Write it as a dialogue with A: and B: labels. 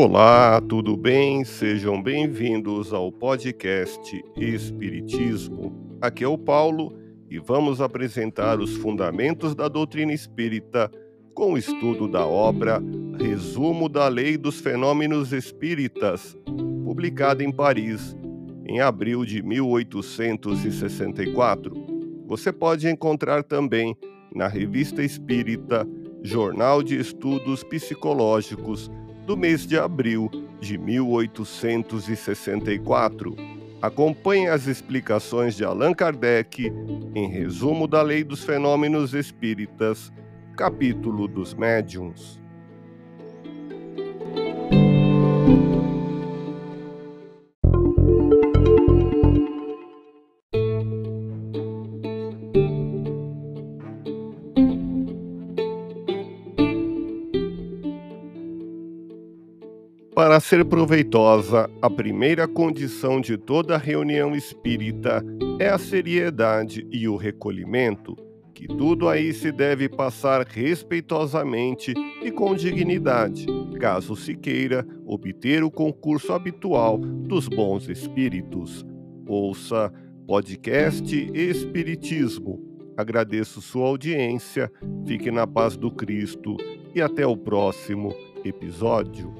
A: Olá, tudo bem? Sejam bem-vindos ao podcast Espiritismo. Aqui é o Paulo e vamos apresentar os fundamentos da doutrina espírita com o estudo da obra Resumo da Lei dos Fenômenos Espíritas, publicada em Paris em abril de 1864. Você pode encontrar também na Revista Espírita Jornal de Estudos Psicológicos do mês de abril de 1864. Acompanhe as explicações de Allan Kardec em Resumo da Lei dos Fenômenos Espíritas, capítulo dos Médiuns. Para ser proveitosa, a primeira condição de toda reunião espírita é a seriedade e o recolhimento, que tudo aí se deve passar respeitosamente e com dignidade, caso se queira obter o concurso habitual dos bons espíritos. Ouça podcast Espiritismo. Agradeço sua audiência, fique na paz do Cristo e até o próximo episódio.